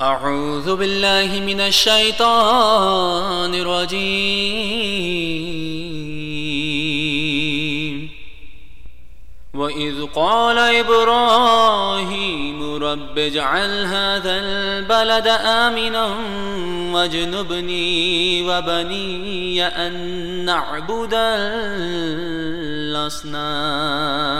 أعوذ بالله من الشيطان الرجيم. وإذ قال إبراهيم رب اجعل هذا البلد آمنا واجنبني وبني أن نعبد الأصنام.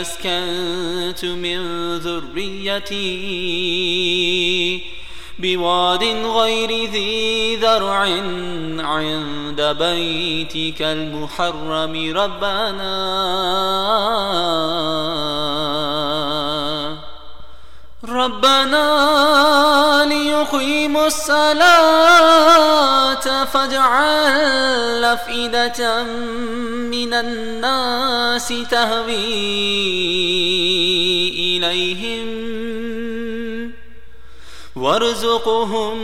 أسكنت من ذريتي بواد غير ذي ذرع عند بيتك المحرم ربنا. ربنا ليقيموا الصلاة. فاجعل أفئدة من الناس تهوي إليهم وارزقهم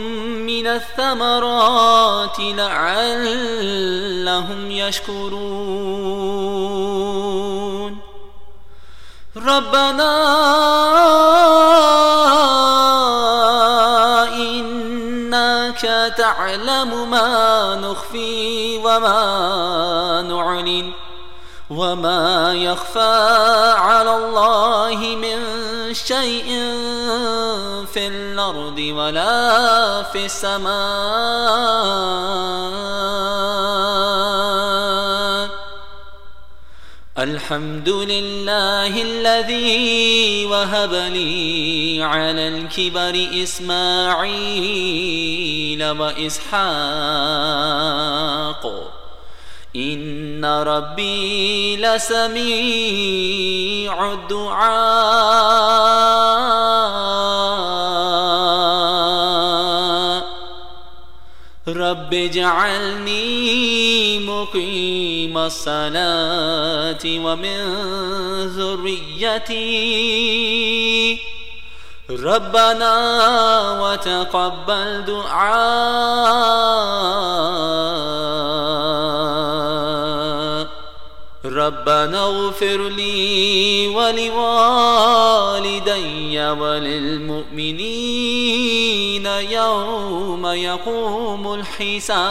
من الثمرات لعلهم يشكرون. ربنا إنك تعلم ما نخفي وما نعلن وما يخفى على الله من شيء في الأرض ولا في السماء. الحمد لله الذي وهب لي على الكبر إسماعيل وإسحاق. إن ربي لسميع الدعاء. رب اجعلني مقيم الصلاة ومن ذريتي. ربنا وتقبل دعاء. ربنا اغفر لي ولوالدي وللمؤمنين يوم يقوم الحساب.